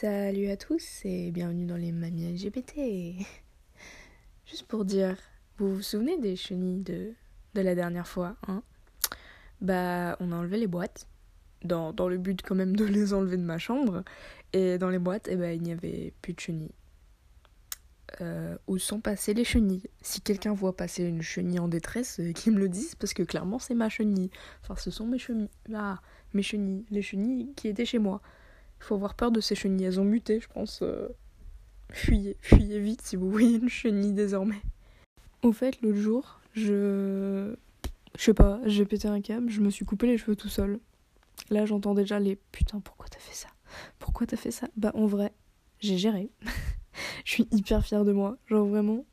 Salut à tous et bienvenue dans les mamies LGBT. Juste pour dire, vous vous souvenez des chenilles de, de la dernière fois, hein? Bah, on a enlevé les boîtes, dans, dans le but quand même de les enlever de ma chambre, et dans les boîtes, eh ben, il n'y avait plus de chenilles. Euh, où sont passées les chenilles? Si quelqu'un voit passer une chenille en détresse, euh, qu'il me le dise, parce que clairement c'est ma chenille. Enfin, ce sont mes chenilles. Ah, mes chenilles. Les chenilles qui étaient chez moi. Il faut avoir peur de ces chenilles. Elles ont muté, je pense. Euh, Fuyez, fuyez vite si vous voyez une chenille désormais. Au fait, l'autre jour, je. Je sais pas, j'ai pété un câble, je me suis coupé les cheveux tout seul. Là, j'entends déjà les putain, pourquoi t'as fait ça? Pourquoi t'as fait ça? Bah, en vrai, j'ai géré. je suis hyper fière de moi. Genre, vraiment.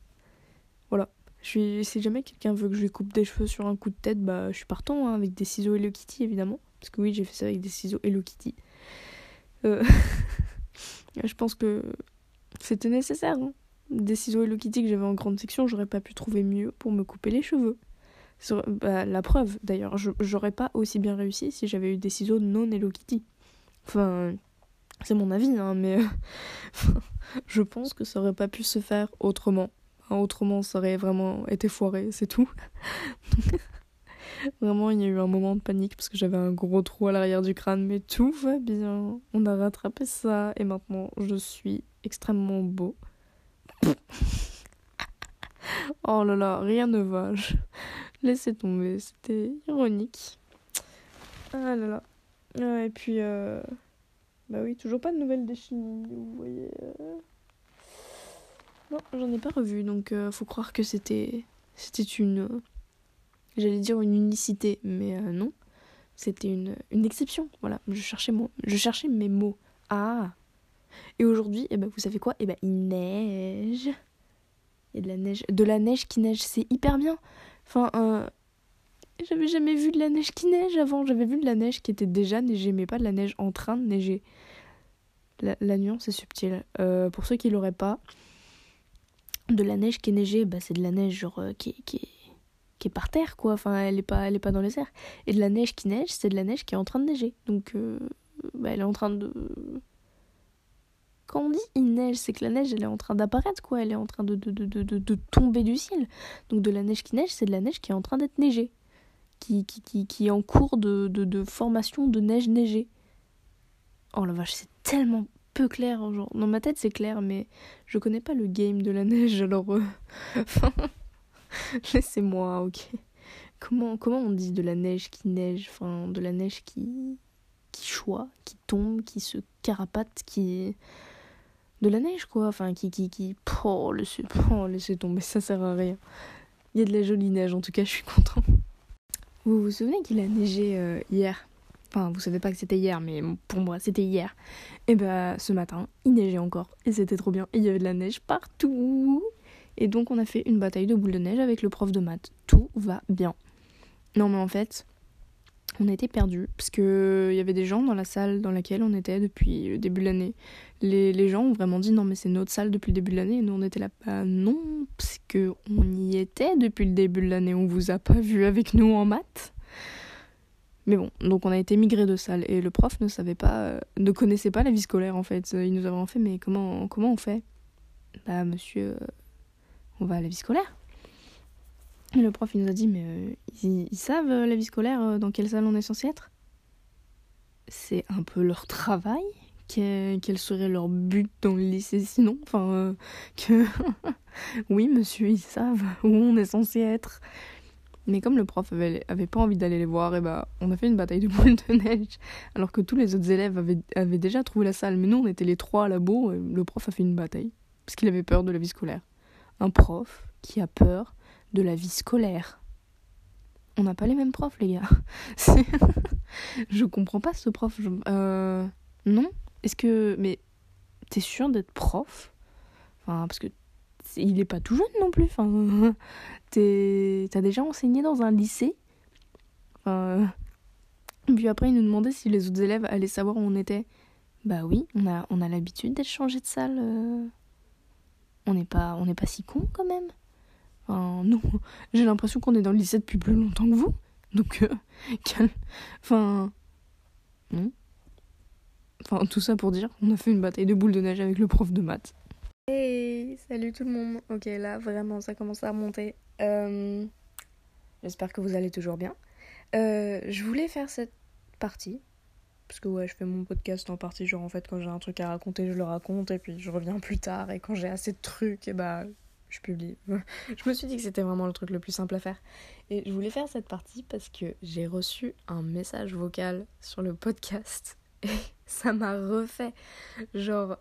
Voilà. Je. Si jamais quelqu'un veut que je lui coupe des cheveux sur un coup de tête, bah, je suis partant hein, avec des ciseaux Hello Kitty, évidemment. Parce que oui, j'ai fait ça avec des ciseaux Hello Kitty. Euh... je pense que c'était nécessaire. Hein. Des ciseaux Hello Kitty que j'avais en grande section, j'aurais pas pu trouver mieux pour me couper les cheveux. Bah, la preuve, d'ailleurs, j'aurais pas aussi bien réussi si j'avais eu des ciseaux non Hello Kitty. Enfin, c'est mon avis, hein, mais je pense que ça aurait pas pu se faire autrement. autrement, ça aurait vraiment été foiré, c'est tout. Vraiment, il y a eu un moment de panique parce que j'avais un gros trou à l'arrière du crâne, mais tout va bien. On a rattrapé ça et maintenant je suis extrêmement beau. oh là là, rien ne va. Laissez tomber, c'était ironique. Ah là là. et puis, euh... bah oui, toujours pas de nouvelles des chenilles, vous voyez. Euh. Non, j'en ai pas revu, donc euh, faut croire que c'était c'était une J'allais dire une unicité, mais euh, non. C'était une, une exception. Voilà, je cherchais, mon, je cherchais mes mots. Ah Et aujourd'hui, eh ben, vous savez quoi? Eh ben, il neige. Il y a de la neige. De la neige qui neige, c'est hyper bien. Enfin, euh, j'avais jamais vu de la neige qui neige avant. J'avais vu de la neige qui était déjà neigée, mais pas de la neige en train de neiger. La, nuance est subtile. Euh, pour ceux qui l'auraient pas, de la neige qui est neigée, bah, c'est de la neige genre, qui, qui, qui est par terre, quoi. Enfin, elle est pas, elle est pas dans les airs. Et de la neige qui neige, c'est de la neige qui est en train de neiger. Donc, euh, bah, elle est en train de. Quand on dit il neige, c'est que la neige, elle est en train d'apparaître, quoi. Elle est en train de, de, de, de, de tomber du ciel. Donc, de la neige qui neige, c'est de la neige qui est en train d'être neigée. Qui, qui, qui, qui est en cours de, de, de formation de neige neigée. Oh la vache, c'est tellement peu clair. Genre, dans ma tête, c'est clair, mais je connais pas le game de la neige, alors. Euh... Laissez-moi, ok. Comment, comment on dit de la neige qui neige Enfin, de la neige qui, qui choit, qui tombe, qui se carapate, qui. De la neige, quoi. Enfin, qui. qui, qui... Oh, laissez, oh, laissez tomber, ça sert à rien. Il y a de la jolie neige, en tout cas, je suis content. Vous vous souvenez qu'il a neigé euh, hier? Enfin, vous savez pas que c'était hier, mais pour moi, c'était hier. Et bah, ce matin, il neigeait encore. Et c'était trop bien. Et il y avait de la neige partout. Et donc on a fait une bataille de boules de neige avec le prof de maths. Tout va bien. Non mais en fait, on était perdus parce que il y avait des gens dans la salle dans laquelle on était depuis le début de l'année. Les, les, gens ont vraiment dit non mais c'est notre salle depuis le début de l'année et nous on était là bah non parce que on y était depuis le début de l'année on vous a pas vu avec nous en maths. Mais bon, donc on a été migré de salle et le prof ne savait pas, euh, ne connaissait pas la vie scolaire en fait. Il nous avait fait mais comment comment on fait? Bah monsieur, euh, on va à la vie scolaire. Et le prof nous a dit mais euh, ils, savent euh, la vie scolaire euh, dans quelle salle on est censé être? C'est un peu leur travail quel, serait leur but dans le lycée sinon enfin que oui monsieur ils savent où on est censé être mais comme le prof avait, pas envie d'aller les voir, et bah, on a fait une bataille de boules de neige. Alors que tous les autres élèves avaient, avaient déjà trouvé la salle. Mais nous, on était les trois à la bourre, et le prof a fait une bataille. Parce qu'il avait peur de la vie scolaire un prof qui a peur de la vie scolaire. On n'a pas les mêmes profs, les gars. je comprends pas ce prof. Euh, non Est-ce que. Mais t'es sûr d'être prof? Enfin, parce que il est pas tout jeune non plus. Enfin, t'as déjà enseigné dans un lycée? Enfin, puis après, il nous demandait si les autres élèves allaient savoir où on était. Bah oui, on a, on a l'habitude d'être changé de salle. Euh on n'est pas, on n'est pas si con quand même. Enfin, non, j'ai l'impression qu'on est dans le lycée depuis plus longtemps que vous. Donc, euh, calme. Enfin, non. Enfin, tout ça pour dire, on a fait une bataille de boules de neige avec le prof de maths. Hey, salut tout le monde. Ok, là, vraiment, ça commence à remonter. Euh, j'espère que vous allez toujours bien. Euh, je voulais faire cette partie. Parce que ouais, je fais mon podcast en partie, genre en fait quand j'ai un truc à raconter, je le raconte et puis je reviens plus tard et quand j'ai assez de trucs, et bah je publie. je me suis dit que c'était vraiment le truc le plus simple à faire. Et je voulais faire cette partie parce que j'ai reçu un message vocal sur le podcast et ça m'a refait. Genre,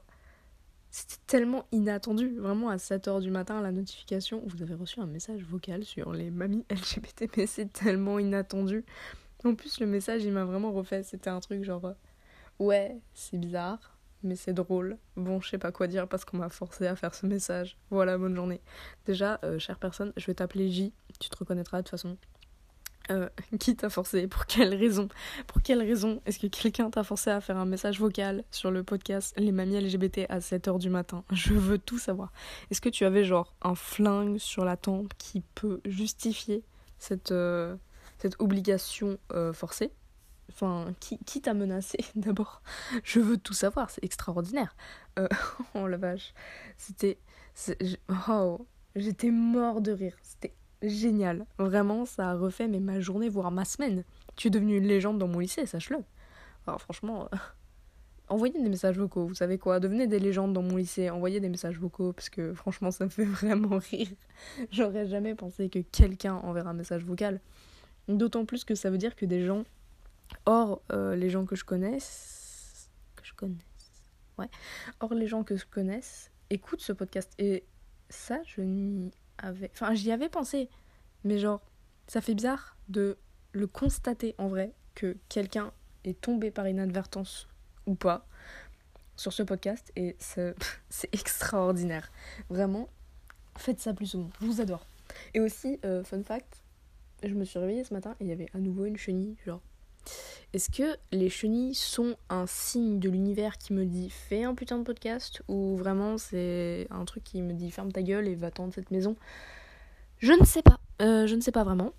c'était tellement inattendu. Vraiment, à 7h du matin, la notification, vous avez reçu un message vocal sur les mamies LGBT, mais c'est tellement inattendu. En plus, le message, il m'a vraiment refait. C'était un truc genre, ouais, c'est bizarre, mais c'est drôle. Bon, je sais pas quoi dire parce qu'on m'a forcé à faire ce message. Voilà, bonne journée. Déjà, euh, chère personne, je vais t'appeler J, tu te reconnaîtras de toute façon. Euh, qui t'a forcé? Pour quelle raison? Pour quelle raison est-ce que quelqu'un t'a forcé à faire un message vocal sur le podcast Les mamies LGBT à 7h du matin? Je veux tout savoir. Est-ce que tu avais genre un flingue sur la tempe qui peut justifier cette, euh, cette obligation forcée Enfin, qui, t'a menacé d'abord? Je veux tout savoir, c'est extraordinaire. Euh, oh la vache. C'était. Oh, j'étais mort de rire. C'était génial. Vraiment, ça a refait mais ma journée, voire ma semaine. Tu es devenue une légende dans mon lycée, sache-le. Alors, franchement, euh, envoyez des messages vocaux, vous savez quoi? Devenez des légendes dans mon lycée, envoyez des messages vocaux, parce que franchement, ça me fait vraiment rire. J'aurais jamais pensé que quelqu'un enverra un message vocal. D'autant plus que ça veut dire que des gens Or, euh, les gens que je connaisse, que je connaisse, ouais, or les gens que je connaisse écoutent ce podcast. Et ça, je n'y avais, enfin, j'y avais pensé, mais genre, ça fait bizarre de le constater en vrai que quelqu'un est tombé par inadvertance ou pas sur ce podcast et c'est extraordinaire. Vraiment, faites ça plus souvent. Je vous adore. Et aussi, euh, fun fact, je me suis réveillée ce matin et il y avait à nouveau une chenille, genre est-ce que les chenilles sont un signe de l'univers qui me dit fais un putain de podcast ou vraiment c'est un truc qui me dit ferme ta gueule et va-t'en de cette maison? Je ne sais pas. Euh, je ne sais pas vraiment.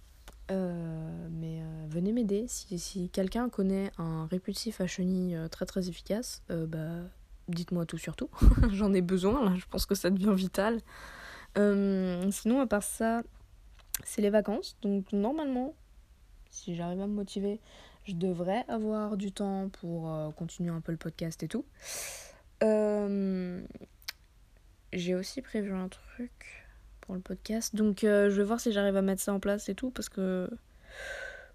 Euh, mais euh, venez m'aider. Si, si quelqu'un connaît un répulsif à chenilles très très efficace, bah dites-moi tout surtout. J'en ai besoin là, je pense que ça devient vital. sinon, à part ça, c'est les vacances. Donc normalement, si j'arrive à me motiver, je devrais avoir du temps pour euh, continuer un peu le podcast et tout. Euh, j'ai aussi prévu un truc pour le podcast. Donc euh, je vais voir si j'arrive à mettre ça en place et tout. Parce que...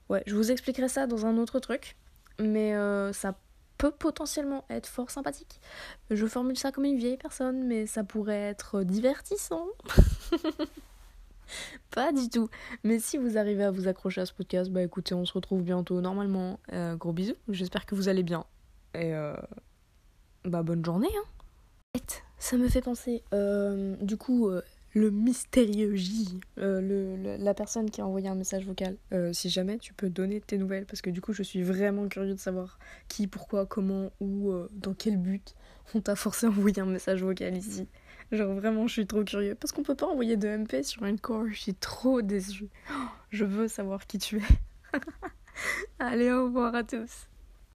Ouais, je vous expliquerai ça dans un autre truc. Mais ça peut potentiellement être fort sympathique. Je formule ça comme une vieille personne, mais ça pourrait être divertissant. Pas du tout. Mais si vous arrivez à vous accrocher à ce podcast, bah écoutez, on se retrouve bientôt normalement. Euh, gros bisous. J'espère que vous allez bien. Et euh, bah bonne journée. Hein. Ça me fait penser. Euh, du coup, le mystérieux J, le, la personne qui a envoyé un message vocal. si jamais tu peux donner tes nouvelles, parce que du coup, je suis vraiment curieux de savoir qui, pourquoi, comment, où, dans quel but on t'a forcé à envoyer un message vocal ici. Genre vraiment, je suis trop curieux. Parce qu'on peut pas envoyer de MP sur un corps. Je suis trop déçue. je veux savoir qui tu es. Allez, au revoir à tous.